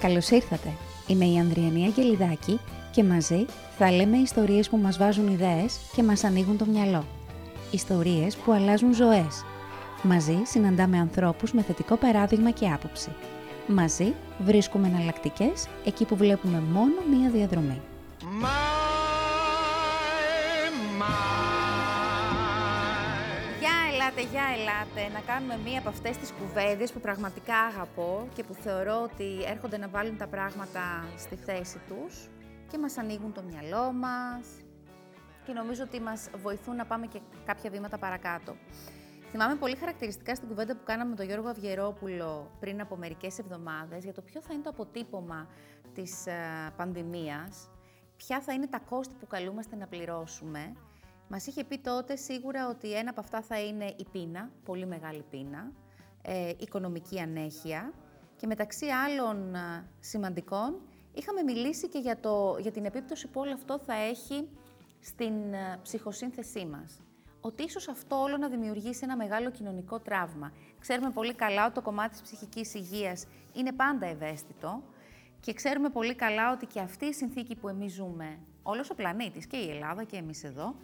Καλώς ήρθατε. Είμαι η Ανδριανή Αγγελιδάκη και μαζί θα λέμε ιστορίες που μας βάζουν ιδέες και μας ανοίγουν το μυαλό. Ιστορίες που αλλάζουν ζωές. Μαζί συναντάμε ανθρώπους με θετικό παράδειγμα και άποψη. Μαζί βρίσκουμε εναλλακτικές εκεί που βλέπουμε μόνο μία διαδρομή. Γεια ελάτε, γεια ελάτε, να κάνουμε μία από αυτές τις κουβέντες που πραγματικά αγαπώ και που θεωρώ ότι έρχονται να βάλουν τα πράγματα στη θέση τους και μας ανοίγουν το μυαλό μας και νομίζω ότι μας βοηθούν να πάμε και κάποια βήματα παρακάτω. Θυμάμαι πολύ χαρακτηριστικά στην κουβέντα που κάναμε με τον Γιώργο Αυγερόπουλο πριν από μερικές εβδομάδες για το ποιο θα είναι το αποτύπωμα της ε, πανδημίας, ποια θα είναι τα κόστη που καλούμαστε να πληρώσουμε. Μας είχε πει τότε σίγουρα ότι ένα από αυτά θα είναι η πείνα, πολύ μεγάλη πείνα, ε, οικονομική ανέχεια και μεταξύ άλλων ε, σημαντικών είχαμε μιλήσει και για, το, για την επίπτωση που όλο αυτό θα έχει στην ε, ψυχοσύνθεσή μας ότι ίσως αυτό όλο να δημιουργήσει ένα μεγάλο κοινωνικό τραύμα. Ξέρουμε πολύ καλά ότι το κομμάτι της ψυχικής υγείας είναι πάντα ευαίσθητο και ξέρουμε πολύ καλά ότι και αυτή η συνθήκη που εμείς ζούμε, όλος ο πλανήτης και η Ελλάδα και εμείς εδώ,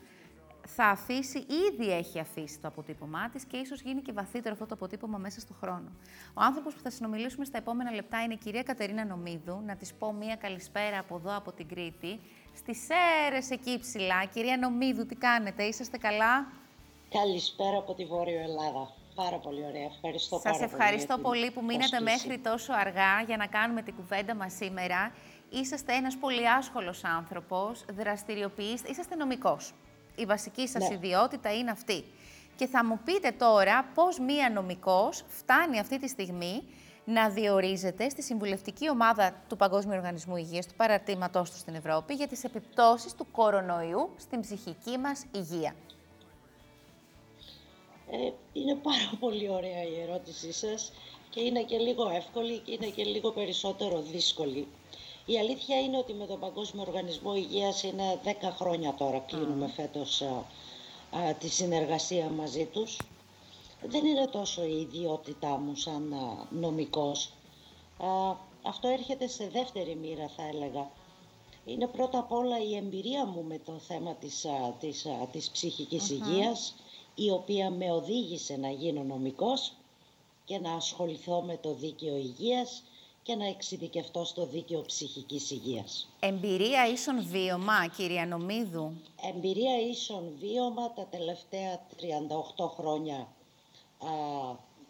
θα αφήσει, ήδη έχει αφήσει το αποτύπωμά της και ίσως γίνει και βαθύτερο αυτό το αποτύπωμα μέσα στον χρόνο. Ο άνθρωπος που θα συνομιλήσουμε στα επόμενα λεπτά είναι η κυρία Κατερίνα Νομίδου. Να της πω μία καλησπέρα από εδώ, από την Κρήτη. Στις αίρες εκεί ψηλά. Κυρία Νομίδου, τι κάνετε, είσαστε καλά; Καλησπέρα από τη Βόρειο Ελλάδα. Πάρα πολύ ωραία. Ευχαριστώ Σας πάρα ευχαριστώ πολύ, που μείνετε μέχρι τόσο αργά για να κάνουμε την κουβέντα μας σήμερα. Είσαστε ένας πολύ άσχολος άνθρωπος, δραστηριοποιείστε, είσαστε νομικός. Η βασική σας Ναι. ιδιότητα είναι αυτή. Και θα μου πείτε τώρα πώς μία νομικός φτάνει αυτή τη στιγμή να διορίζεται στη συμβουλευτική ομάδα του Παγκόσμιου Οργανισμού Υγείας, του παραρτήματός του στην Ευρώπη, για τις επιπτώσεις του κορονοϊού στην ψυχική μας υγεία. Ε, είναι πάρα πολύ ωραία η ερώτησή σας και είναι και λίγο εύκολη και είναι και λίγο περισσότερο δύσκολη. Η αλήθεια είναι ότι με τον Παγκόσμιο Οργανισμό Υγείας είναι 10 χρόνια τώρα, κλείνουμε φέτος α, α, τη συνεργασία μαζί τους. Δεν είναι τόσο η ιδιότητά μου σαν α, νομικός. Α, αυτό έρχεται σε δεύτερη μοίρα θα έλεγα. Είναι πρώτα απ' όλα η εμπειρία μου με το θέμα της, α, της, α, της ψυχικης υγείας, η οποία με οδήγησε να γίνω νομικός και να ασχοληθώ με το δίκαιο υγείας και να εξειδικευτώ στο δίκαιο ψυχικής υγείας. Εμπειρία ίσον βίωμα, κυρία Νομίδου. Εμπειρία ίσον βίωμα τα τελευταία 38 χρόνια α,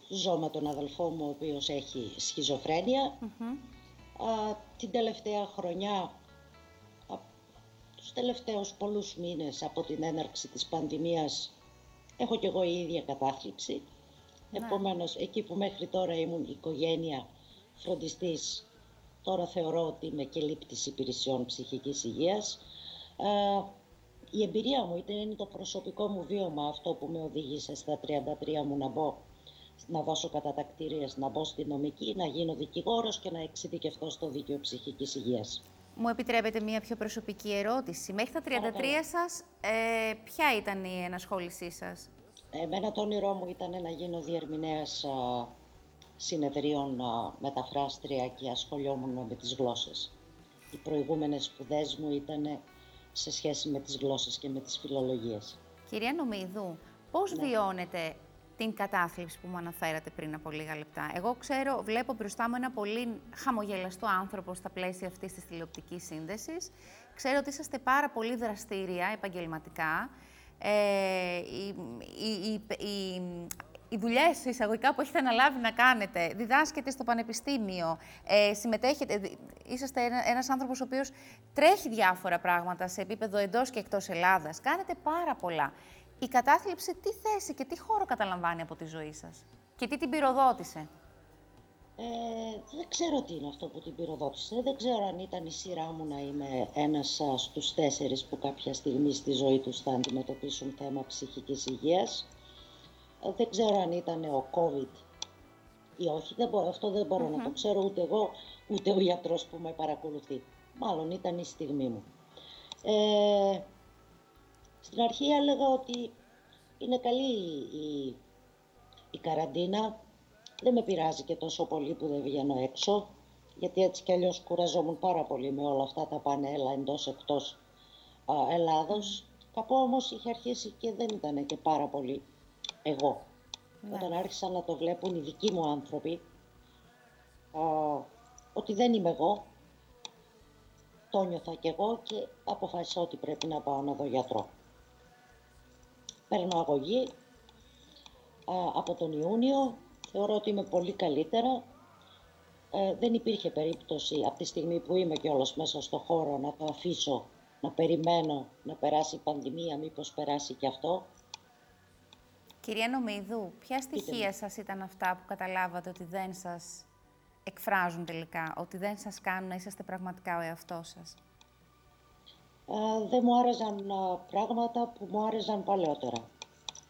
ζω με τον αδελφό μου ο οποίος έχει σχιζοφρένεια. Α, την τελευταία χρονιά, α, τους τελευταίους πολλούς μήνες από την έναρξη της πανδημίας έχω κι εγώ η ίδια κατάθλιψη. Επομένως, εκεί που μέχρι τώρα ήμουν οικογένεια φροντιστής, τώρα θεωρώ ότι είμαι και λήπτης υπηρεσιών ψυχικής υγείας. Α, η εμπειρία μου ήταν είναι το προσωπικό μου βίωμα αυτό που με οδήγησε στα 33 μου να μπω να δώσω κατατακτήριες, να μπω στη νομική, να γίνω δικηγόρος και να εξειδικευτώ στο δίκαιο ψυχικής υγείας. Μου επιτρέπετε μία πιο προσωπική ερώτηση. Μέχρι τα 33 σας, ε, ποια ήταν η ενασχόλησή σας; Εμένα το όνειρό μου ήταν να γίνω διερμηνέας α, συνεδρίων α, μεταφράστρια και ασχολιόμουν με τις γλώσσες. Οι προηγούμενες σπουδές μου ήταν σε σχέση με τις γλώσσες και με τις φιλολογίες. Κυρία Νομίδου, πώς βιώνετε την κατάθλιψη που μου αναφέρατε πριν από λίγα λεπτά; Εγώ ξέρω, βλέπω μπροστά μου ένα πολύ χαμογελαστό άνθρωπο στα πλαίσια αυτής της τηλεοπτικής σύνδεσης. Ξέρω ότι είσαστε πάρα πολύ δραστήρια επαγγελματικά. Ε, οι, οι, οι, οι, οι δουλειές εισαγωγικά που έχετε αναλάβει να κάνετε, διδάσκετε στο πανεπιστήμιο, ε, συμμετέχετε, δι- είσαστε ένα, ένας άνθρωπος ο οποίος τρέχει διάφορα πράγματα σε επίπεδο εντός και εκτός Ελλάδας. Κάνετε πάρα πολλά. Η κατάθλιψη τι θέση και τι χώρο καταλαμβάνει από τη ζωή σας και τι την πυροδότησε; Ε, δεν ξέρω τι είναι αυτό που την πυροδότησε. Δεν ξέρω αν ήταν η σειρά μου να είμαι ένας α, στους τέσσερις που κάποια στιγμή στη ζωή τους θα αντιμετωπίσουν θέμα ψυχικής υγείας. Ε, δεν ξέρω αν ήταν ο COVID ή όχι. Δεν μπορώ, αυτό δεν μπορώ να το ξέρω ούτε εγώ, ούτε ο γιατρός που με παρακολουθεί. Μάλλον ήταν η στιγμή μου. Ε, στην αρχή έλεγα ότι είναι καλή η, η καραντίνα. Δεν με πειράζει και τόσο πολύ που δεν βγαίνω έξω. γιατί έτσι κι αλλιώς κουραζόμουν πάρα πολύ με όλα αυτά τα πανέλα εντός εκτός α, Ελλάδος. Κάπου όμως είχε αρχίσει και δεν ήταν και πάρα πολύ εγώ. Ναι. Όταν άρχισαν να το βλέπουν οι δικοί μου άνθρωποι, α, ότι δεν είμαι εγώ, το νιώθα κι εγώ και αποφάσισα ότι πρέπει να πάω να δω γιατρό. Παίρνω αγωγή από τον Ιούνιο, θεωρώ ότι είμαι πολύ καλύτερα. Ε, δεν υπήρχε περίπτωση από τη στιγμή που είμαι κιόλας μέσα στο χώρο να το αφήσω, να περιμένω να περάσει η πανδημία, μήπως περάσει κι αυτό. Κυρία Νομίδου, ποια στοιχεία σας ήταν αυτά που καταλάβατε ότι δεν σας εκφράζουν τελικά, ότι δεν σας κάνουν να είσαστε πραγματικά ο εαυτός σας; δεν μου άρεσαν πράγματα που μου άρεσαν παλαιότερα.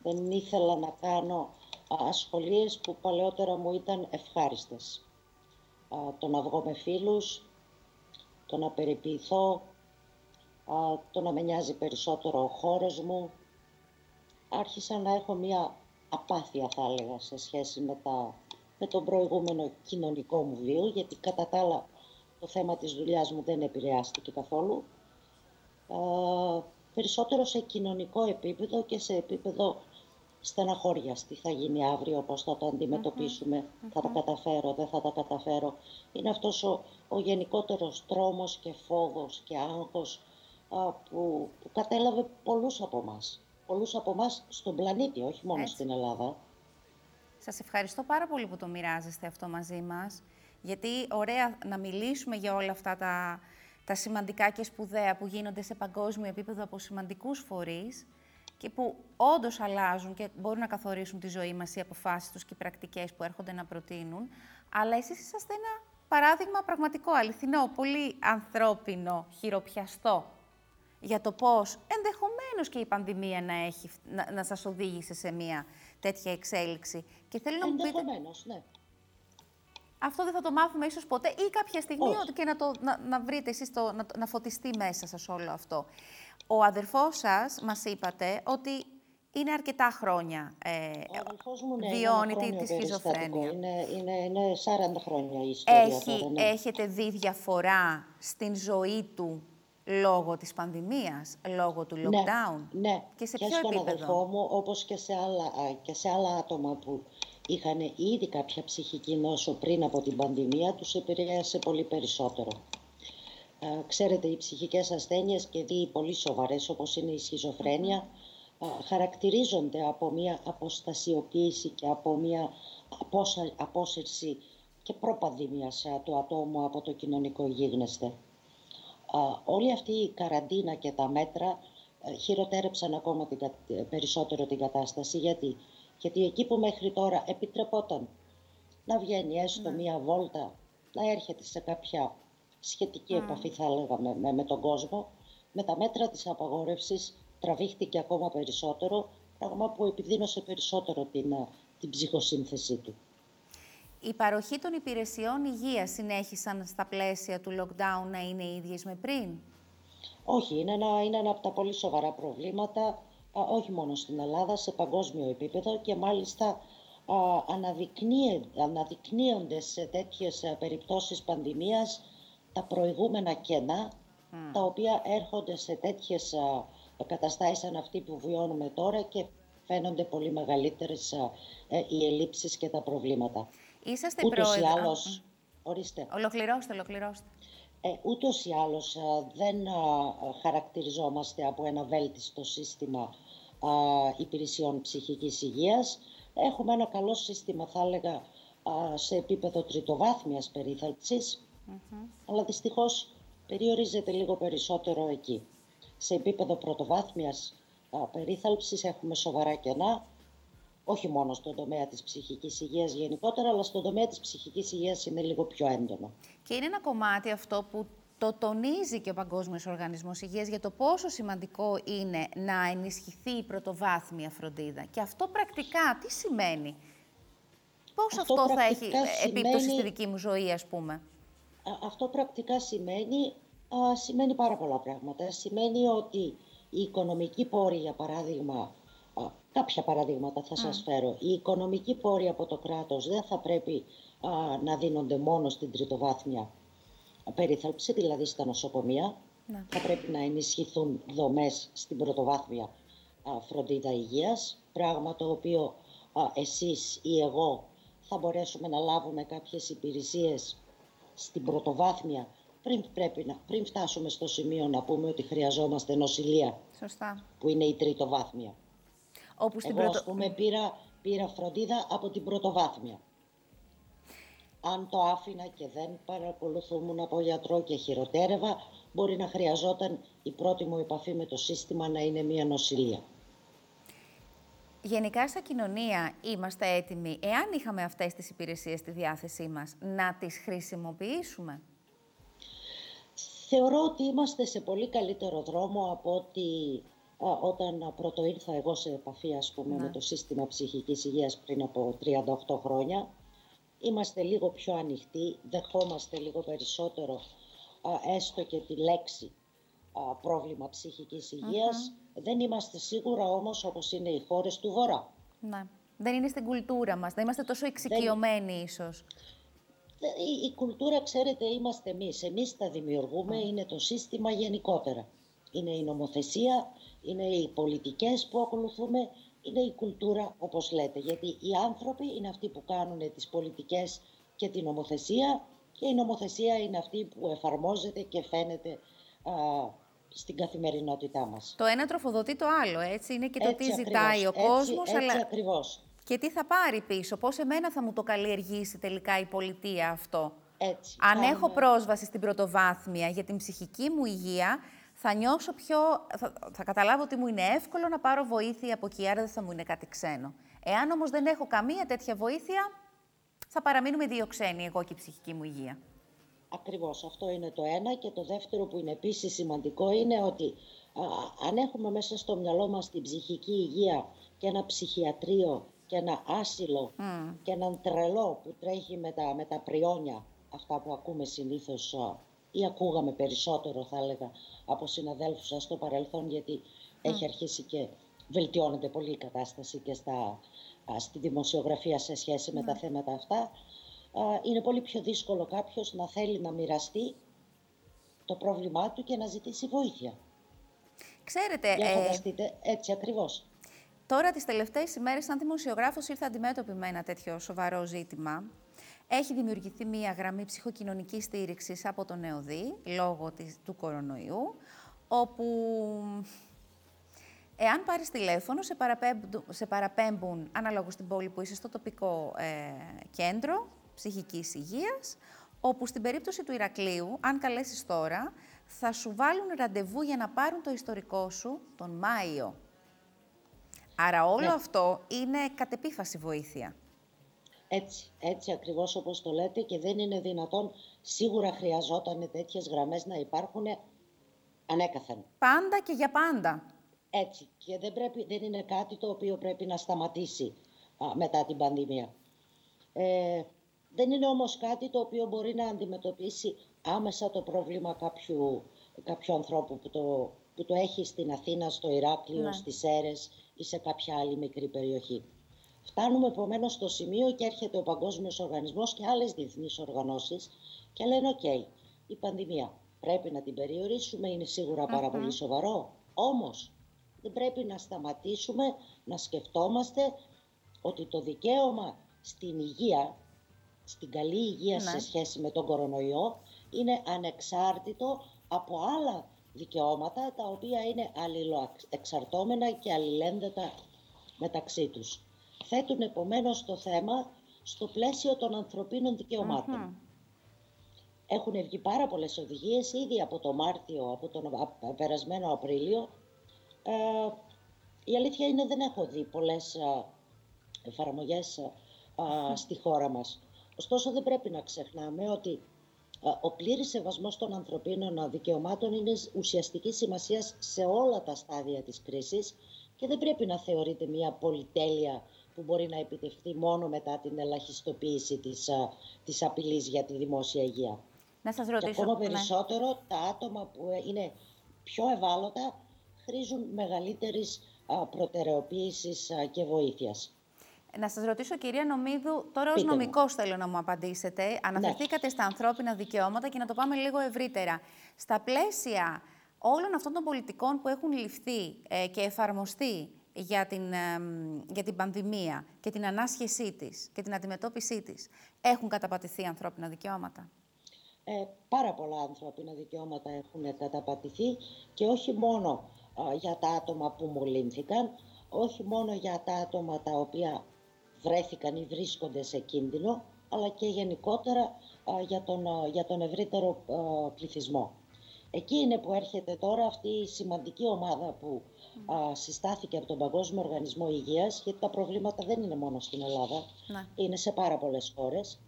Δεν ήθελα να κάνω ασχολίες που παλαιότερα μου ήταν ευχάριστες. το να βγω με φίλους, το να περιποιηθώ, το να με νοιάζει περισσότερο ο χώρος μου. Άρχισα να έχω μία απάθεια, θα έλεγα, σε σχέση με τα με τον προηγούμενο κοινωνικό μου βίο, γιατί κατά τα άλλα το θέμα της δουλειάς μου δεν επηρεάστηκε καθόλου. Ε, περισσότερο σε κοινωνικό επίπεδο και σε επίπεδο στεναχώριας. Τι θα γίνει αύριο, πώς θα το αντιμετωπισουμε θα τα καταφέρω, δεν θα τα καταφέρω. Είναι αυτός ο, ο γενικότερος τρόμος και φόβος και άγχος που, που κατέλαβε πολλούς από εμάς. Πολλούς από εμάς στον πλανήτη, όχι μόνο στην Ελλάδα. Σας ευχαριστώ πάρα πολύ που το μοιράζεστε αυτό μαζί μας, γιατί ωραία να μιλήσουμε για όλα αυτά τα, τα σημαντικά και σπουδαία που γίνονται σε παγκόσμιο επίπεδο από σημαντικούς φορείς και που όντως αλλάζουν και μπορούν να καθορίσουν τη ζωή μας, οι αποφάσεις τους και οι πρακτικές που έρχονται να προτείνουν. Αλλά εσείς είσαστε ένα παράδειγμα πραγματικό, αληθινό, πολύ ανθρώπινο, χειροπιαστό για το πώς ενδεχομένως και η πανδημία να, έχει, να, να σας οδήγησε σε μια τέτοια εξέλιξη. Και θέλω να μου πείτε... ναι. Αυτό δεν θα το μάθουμε ίσως ποτέ ή κάποια στιγμή ότι και να, το, να, να βρείτε εσείς το, να, να φωτιστεί μέσα σας όλο αυτό. Ο αδερφός σας μας είπατε ότι είναι αρκετά χρόνια ε, μου, ναι, βιώνει τη, τη σχιζοφρένεια. Είναι, είναι, είναι 40 χρόνια η ιστορία Έχει, τώρα, ναι. Έχετε δει διαφορά στην ζωή του λόγω της πανδημίας, λόγω του ναι, lockdown. Ναι, και σε και ποιο στον επίπεδο; αδελφό μου, όπως και σε, άλλα, και σε άλλα άτομα που είχαν ήδη κάποια ψυχική νόσο πριν από την πανδημία, τους επηρέασε πολύ περισσότερο. Ε, ξέρετε, οι ψυχικές ασθένειες και δει πολύ σοβαρές, όπως είναι η σχιζοφρένεια, χαρακτηρίζονται από μια αποστασιοποίηση και από μια απόσυρση και προπανδημίας του ατόμου από το κοινωνικό γίγνεσθε όλη αυτή η καραντίνα και τα μέτρα ε, χειροτέρεψαν ακόμα την, περισσότερο την κατάσταση. Γιατί; Γιατί εκεί που μέχρι τώρα επιτρεπόταν να βγαίνει έστω ναι. μία βόλτα, να έρχεται σε κάποια σχετική επαφή θα έλεγα με, με, τον κόσμο, με τα μέτρα της απαγόρευσης τραβήχτηκε ακόμα περισσότερο, πράγμα που επιδίνωσε περισσότερο την, ε, την ψυχοσύνθεσή του. Η παροχή των υπηρεσιών υγείας συνέχισαν στα πλαίσια του lockdown να είναι ίδιες με πριν; Όχι, είναι ένα, είναι ένα από τα πολύ σοβαρά προβλήματα, όχι μόνο στην Ελλάδα, σε παγκόσμιο επίπεδο και μάλιστα α, αναδεικνύονται σε τέτοιες περιπτώσεις πανδημίας τα προηγούμενα κενά, τα οποία έρχονται σε τέτοιες α, καταστάσεις σαν αυτή που βιώνουμε τώρα και φαίνονται πολύ μεγαλύτερες ε, οι ελλείψεις και τα προβλήματα. Είσαστε ούτως Ή άλλως, ορίστε. Ολοκληρώστε, ολοκληρώστε. Ε, ούτως ή άλλως δεν χαρακτηριζόμαστε από ένα βέλτιστο σύστημα υπηρεσιών ψυχικής υγείας. Έχουμε ένα καλό σύστημα, θα έλεγα, σε επίπεδο τριτοβάθμιας αλλά δυστυχώς περιορίζεται λίγο περισσότερο εκεί. Σε επίπεδο πρωτοβάθμιας περίθαλψης έχουμε σοβαρά κενά, όχι μόνο στον τομέα της ψυχικής υγείας γενικότερα, αλλά στον τομέα της ψυχικής υγείας είναι λίγο πιο έντονο. Και είναι ένα κομμάτι αυτό που το τονίζει και ο Παγκόσμιος Οργανισμός Υγείας για το πόσο σημαντικό είναι να ενισχυθεί η πρωτοβάθμια φροντίδα. Και αυτό πρακτικά τι σημαίνει; Πώς αυτό, αυτό θα έχει επίπτωση στη δική μου ζωή, ας πούμε; Αυτό πρακτικά σημαίνει, σημαίνει πάρα πολλά πράγματα. Σημαίνει ότι η οικονομική πόρη, για παράδειγμα, κάποια παραδείγματα θα σας φέρω. Οι οικονομικοί πόροι από το κράτος δεν θα πρέπει να δίνονται μόνο στην τριτοβάθμια περίθαλψη, δηλαδή στα νοσοκομεία. Ναι. Θα πρέπει να ενισχυθούν δομές στην πρωτοβάθμια φροντίδα υγείας, πράγμα το οποίο εσείς ή εγώ θα μπορέσουμε να λάβουμε κάποιες υπηρεσίες στην πρωτοβάθμια πριν, πρέπει να, πριν φτάσουμε στο σημείο να πούμε ότι χρειαζόμαστε νοσηλεία. Σωστά. Που είναι η τριτοβάθμια. Όπου στην Εγώ, ας πούμε, πήρα, πήρα φροντίδα από την πρωτοβάθμια. Αν το άφηνα και δεν παρακολουθούμουν από γιατρό και χειροτέρευα, μπορεί να χρειαζόταν η πρώτη μου επαφή με το σύστημα να είναι μια νοσηλεία. Γενικά, στα κοινωνία είμαστε έτοιμοι, εάν είχαμε αυτές τις υπηρεσίες στη διάθεσή μας, να τις χρησιμοποιήσουμε; Θεωρώ ότι είμαστε σε πολύ καλύτερο δρόμο από ότι όταν πρώτο ήρθα εγώ σε επαφή ας πούμε, με ναι. το σύστημα ψυχικής υγείας πριν από 38 χρόνια. Είμαστε λίγο πιο ανοιχτοί, δεχόμαστε λίγο περισσότερο έστω και τη λέξη πρόβλημα ψυχικής Δεν είμαστε σίγουρα όμως όπως είναι οι χώρες του Βορρά. Ναι. Δεν είναι στην κουλτούρα μας, δεν είμαστε τόσο εξοικειωμένοι Δεν... ίσως. Η, η κουλτούρα, ξέρετε, είμαστε εμείς. Εμείς τα δημιουργούμε, είναι το σύστημα γενικότερα. Είναι η νομοθεσία, είναι οι πολιτικές που ακολουθούμε, είναι η κουλτούρα όπως λέτε. Γιατί οι άνθρωποι είναι αυτοί που κάνουν τις πολιτικές και την νομοθεσία και η νομοθεσία είναι αυτή που εφαρμόζεται και φαίνεται α, στην καθημερινότητά μας. Το ένα τροφοδοτεί το άλλο, έτσι. Είναι και το τι ζητάει ο έτσι, κόσμος. Έτσι, αλλά... ακριβώς. Και τι θα πάρει πίσω, πώς εμένα θα μου το καλλιεργήσει τελικά η πολιτεία αυτό. Έτσι, Αν έχω πρόσβαση στην πρωτοβάθμια για την ψυχική μου υγεία, θα νιώσω πιο... Θα, θα καταλάβω ότι μου είναι εύκολο να πάρω βοήθεια από εκεί, άρα δεν θα μου είναι κάτι ξένο. Εάν όμως δεν έχω καμία τέτοια βοήθεια, θα παραμείνουμε δύο ξένοι, εγώ και η ψυχική μου υγεία. Ακριβώς, αυτό είναι το ένα. Και το δεύτερο που είναι επίσης σημαντικό είναι ότι αν έχουμε μέσα στο μυαλό μας την ψυχική υγεία και ένα ψυχιατρίο και ένα άσυλο και έναν τρελό που τρέχει με τα, με τα πριόνια, αυτά που ακούμε συνήθως ή ακούγαμε περισσότερο θα έλεγα από συναδέλφους σας στο παρελθόν γιατί έχει αρχίσει και βελτιώνεται πολύ η κατάσταση και στα, στη δημοσιογραφία σε σχέση με τα ναι. θέματα αυτά. Είναι πολύ πιο δύσκολο κάποιος να θέλει να μοιραστεί το πρόβλημά του και να ζητήσει βοήθεια. Ξέρετε... Για φανταστείτε, έτσι ακριβώς. Τώρα τις τελευταίες ημέρες, σαν δημοσιογράφος, ήρθα αντιμέτωπη με ένα τέτοιο σοβαρό ζήτημα έχει δημιουργηθεί μία γραμμή ψυχοκοινωνικής στήριξης από τον ΕΟΔΗ, λόγω της, του κορονοϊού, όπου εάν πάρεις τηλέφωνο, σε παραπέμπουν, σε παραπέμπουν αναλόγως στην πόλη που είσαι στο τοπικό ε, κέντρο ψυχικής υγείας, όπου στην περίπτωση του Ηρακλείου, αν καλέσεις τώρα, θα σου βάλουν ραντεβού για να πάρουν το ιστορικό σου τον Μάιο. Άρα όλο ναι. αυτό είναι κατεπίφαση βοήθεια. Έτσι, έτσι ακριβώς όπως το λέτε και δεν είναι δυνατόν, σίγουρα χρειαζόταν τέτοιες γραμμές να υπάρχουν ανέκαθεν. Πάντα και για πάντα. Έτσι και δεν, πρέπει, δεν είναι κάτι το οποίο πρέπει να σταματήσει μετά την πανδημία. Ε, δεν είναι όμως κάτι το οποίο μπορεί να αντιμετωπίσει άμεσα το πρόβλημα κάποιου, κάποιου ανθρώπου που το, που το έχει στην Αθήνα, στο Ηράκλειο, ναι. στις Σέρες ή σε κάποια άλλη μικρή περιοχή. Φτάνουμε επομένως στο σημείο και έρχεται ο Παγκόσμιος Οργανισμός και άλλες διεθνείς οργανώσεις και λένε: OK, η πανδημία πρέπει να την περιορίσουμε, είναι σίγουρα πάρα πολύ σοβαρό. Όμως δεν πρέπει να σταματήσουμε να σκεφτόμαστε ότι το δικαίωμα στην υγεία, στην καλή υγεία σε ναι. σχέση με τον κορονοϊό, είναι ανεξάρτητο από άλλα δικαιώματα τα οποία είναι αλληλοεξαρτώμενα και αλληλένδετα μεταξύ τους θέτουν επομένως το θέμα στο πλαίσιο των ανθρωπίνων Έχουν βγει πάρα πολλές οδηγίες ήδη από το Μάρτιο, από τον περασμένο Απρίλιο. Ε, η αλήθεια είναι δεν έχω δει πολλές ε, εφαρμογές ε, στη χώρα μας. Ωστόσο δεν πρέπει να ξεχνάμε ότι ε, ο πλήρης σεβασμός των ανθρωπίνων δικαιωμάτων είναι ουσιαστική σημασία σε όλα τα στάδια της κρίσης και δεν πρέπει να θεωρείται μια πολυτέλεια που μπορεί να επιτευχθεί μόνο μετά την ελαχιστοποίηση της, της απειλής για τη δημόσια υγεία. Να σας ρωτήσω. Και ακόμα ναι. περισσότερο, τα άτομα που είναι πιο ευάλωτα χρήζουν μεγαλύτερης προτεραιοποίησης και βοήθειας. Να σας ρωτήσω, κυρία Νομίδου, τώρα ως νομικός θέλω να μου απαντήσετε. Ναι. Αναφερθήκατε στα ανθρώπινα δικαιώματα και να το πάμε λίγο ευρύτερα. Στα πλαίσια όλων αυτών των πολιτικών που έχουν ληφθεί ε, και εφαρμοστεί για την, για την πανδημία και την ανάσχεσή της και την αντιμετώπιση της, έχουν καταπατηθεί ανθρώπινα δικαιώματα; Ε, πάρα πολλά ανθρώπινα δικαιώματα έχουν καταπατηθεί και όχι μόνο για τα άτομα που μολύνθηκαν, όχι μόνο για τα άτομα τα οποία βρέθηκαν ή βρίσκονται σε κίνδυνο, αλλά και γενικότερα για, τον, για τον ευρύτερο πληθυσμό. Εκεί είναι που έρχεται τώρα αυτή η σημαντική ομάδα που συστάθηκε από τον Παγκόσμιο Οργανισμό Υγείας, γιατί τα προβλήματα δεν είναι μόνο στην Ελλάδα, ναι. είναι σε πάρα πολλές χώρες.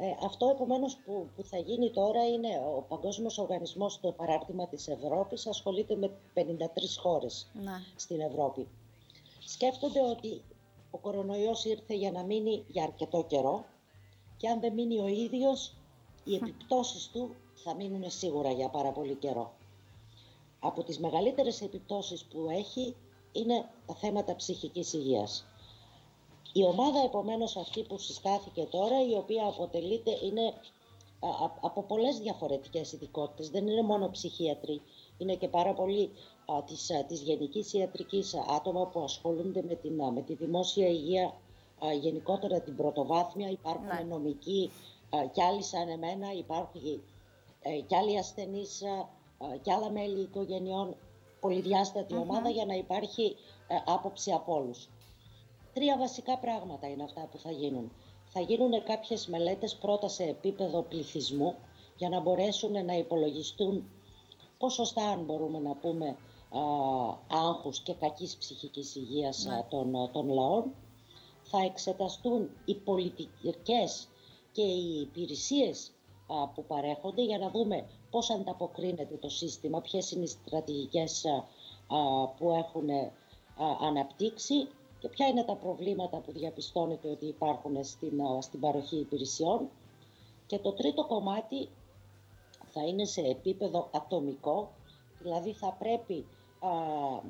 Ε, αυτό επομένως που, που θα γίνει τώρα είναι ο Παγκόσμιος Οργανισμός στο παράρτημα της Ευρώπης ασχολείται με 53 χώρες ναι. στην Ευρώπη. Σκέφτονται ότι ο κορονοϊός ήρθε για να μείνει για αρκετό καιρό και αν δεν μείνει ο ίδιος, οι επιπτώσεις του θα μείνουν σίγουρα για πάρα πολύ καιρό. Από τις μεγαλύτερες επιπτώσεις που έχει είναι τα θέματα ψυχικής υγείας. Η ομάδα επομένως αυτή που συστάθηκε τώρα, η οποία αποτελείται, είναι από πολλές διαφορετικές ειδικότητες. δεν είναι μόνο ψυχίατροι, είναι και πάρα πολλοί α, της, α, της γενικής ιατρικής άτομα που ασχολούνται με, την, με τη δημόσια υγεία γενικότερα την πρωτοβάθμια, υπάρχουν ναι. νομικοί κι άλλοι σαν εμένα, υπάρχουν ε, κι άλλοι ασθενείς κι άλλα μέλη οικογενειών, ομάδα για να υπάρχει ε, άποψη από όλους. Τρία βασικά πράγματα είναι αυτά που θα γίνουν. Θα γίνουν κάποιες μελέτες πρώτα σε επίπεδο πληθυσμού για να μπορέσουν να υπολογιστούν ποσοστά, αν μπορούμε να πούμε, α, άγχους και κακής ψυχικής υγείας ναι. των, των λαών. Θα εξεταστούν οι πολιτικές και οι υπηρεσίες που παρέχονται για να δούμε πώς ανταποκρίνεται το σύστημα, ποιες είναι οι στρατηγικές που έχουν αναπτύξει και ποια είναι τα προβλήματα που διαπιστώνεται ότι υπάρχουν στην, στην παροχή υπηρεσιών. Και το τρίτο κομμάτι θα είναι σε επίπεδο ατομικό, δηλαδή θα πρέπει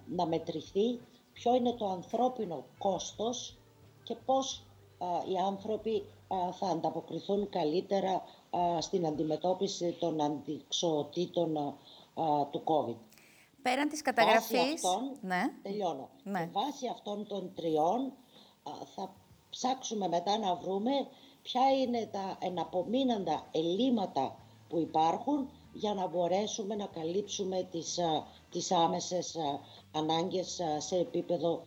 να μετρηθεί ποιο είναι το ανθρώπινο κόστος και πώς οι άνθρωποι θα ανταποκριθούν καλύτερα στην αντιμετώπιση των αντιξοοτήτων του COVID. Πέραν της καταγραφής... Αυτών, ναι. Τελειώνω. Ναι. βάση αυτών των τριών θα ψάξουμε μετά να βρούμε ποια είναι τα εναπομείναντα ελλείμματα που υπάρχουν για να μπορέσουμε να καλύψουμε τις, τις άμεσες ανάγκες σε επίπεδο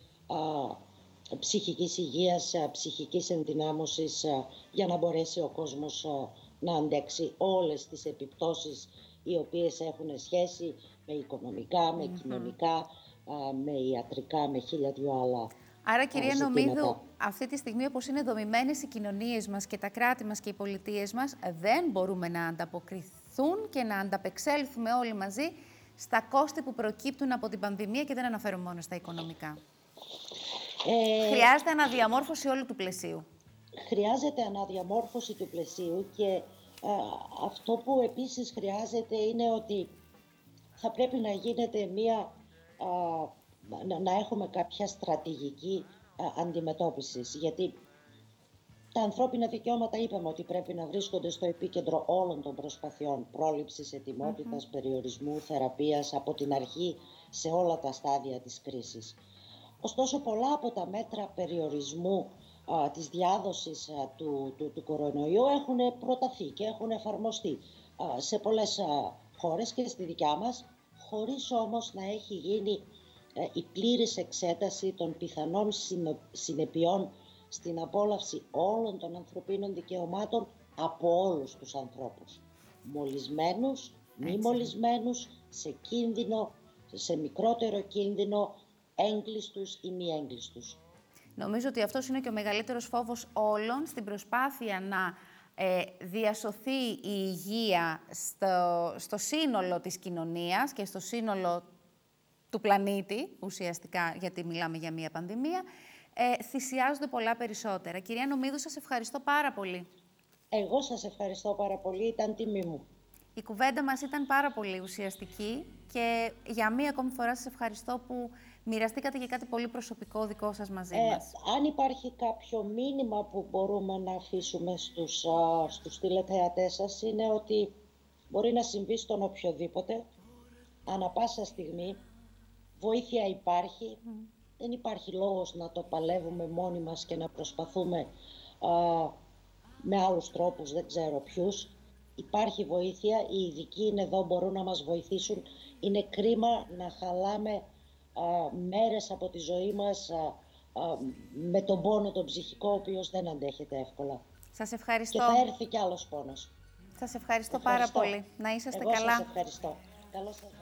ψυχικής υγείας, ψυχικής ενδυνάμωσης για να μπορέσει ο κόσμος να αντέξει όλες τις επιπτώσεις οι οποίες έχουν σχέση με οικονομικά, με κοινωνικά, με ιατρικά, με χίλια δυο άλλα Άρα, κυρία Νομίδου, αυτή τη στιγμή όπως είναι δομημένες οι κοινωνίες μας και τα κράτη μας και οι πολιτείες μας, δεν μπορούμε να ανταποκριθούν και να ανταπεξέλθουμε όλοι μαζί στα κόστη που προκύπτουν από την πανδημία και δεν αναφέρω μόνο στα οικονομικά. Ε... Χρειάζεται αναδιαμόρφωση όλου του πλαισίου. Χρειάζεται αναδιαμόρφωση του πλαισίου και αυτό που επίσης χρειάζεται είναι ότι θα πρέπει να γίνεται μία, να, έχουμε κάποια στρατηγική αντιμετώπισης. Γιατί τα ανθρώπινα δικαιώματα είπαμε ότι πρέπει να βρίσκονται στο επίκεντρο όλων των προσπαθειών πρόληψης, περιορισμού, θεραπείας από την αρχή σε όλα τα στάδια της κρίσης. Ωστόσο πολλά από τα μέτρα περιορισμού α, της διάδοσης του, του, του κορονοϊού έχουν προταθεί και έχουν εφαρμοστεί σε πολλές α, χώρες και στη δικιά μας, χωρίς όμως να έχει γίνει ε, η πλήρης εξέταση των πιθανών συνεπειών στην απόλαυση όλων των ανθρωπίνων δικαιωμάτων από όλους τους ανθρώπους. Μολυσμένους, μη μολυσμένους, σε κίνδυνο, σε μικρότερο κίνδυνο, έγκλειστους ή μη έγκλειστους. Νομίζω ότι αυτός είναι και ο μεγαλύτερος φόβος όλων στην προσπάθεια να ε, διασωθεί η υγεία στο, στο σύνολο της κοινωνίας και στο σύνολο του πλανήτη, ουσιαστικά γιατί μιλάμε για μία πανδημία, ε, θυσιάζονται πολλά περισσότερα. Κυρία Νομίδου, σας ευχαριστώ πάρα πολύ. Εγώ σας ευχαριστώ πάρα πολύ, ήταν τιμή μου. Η κουβέντα μας ήταν πάρα πολύ ουσιαστική και για μία ακόμη φορά σας ευχαριστώ που μοιραστήκατε για κάτι πολύ προσωπικό δικό σας μαζί ε, μας. Αν υπάρχει κάποιο μήνυμα που μπορούμε να αφήσουμε στους, α, στους τηλεθεατές σας είναι ότι μπορεί να συμβεί στον οποιοδήποτε, ανα πάσα στιγμή, βοήθεια υπάρχει, δεν υπάρχει λόγος να το παλεύουμε μόνοι μας και να προσπαθούμε με άλλους τρόπους, δεν ξέρω ποιους. Υπάρχει βοήθεια, οι ειδικοί είναι εδώ, μπορούν να μας βοηθήσουν. Είναι κρίμα να χαλάμε α, μέρες από τη ζωή μας με τον πόνο τον ψυχικό, ο οποίος δεν αντέχεται εύκολα. Σας ευχαριστώ. Και θα έρθει κι άλλος πόνος. Σας ευχαριστώ, πάρα πολύ. Να είσαστε Εγώ καλά. Σας ευχαριστώ. Καλό σας βράδυ.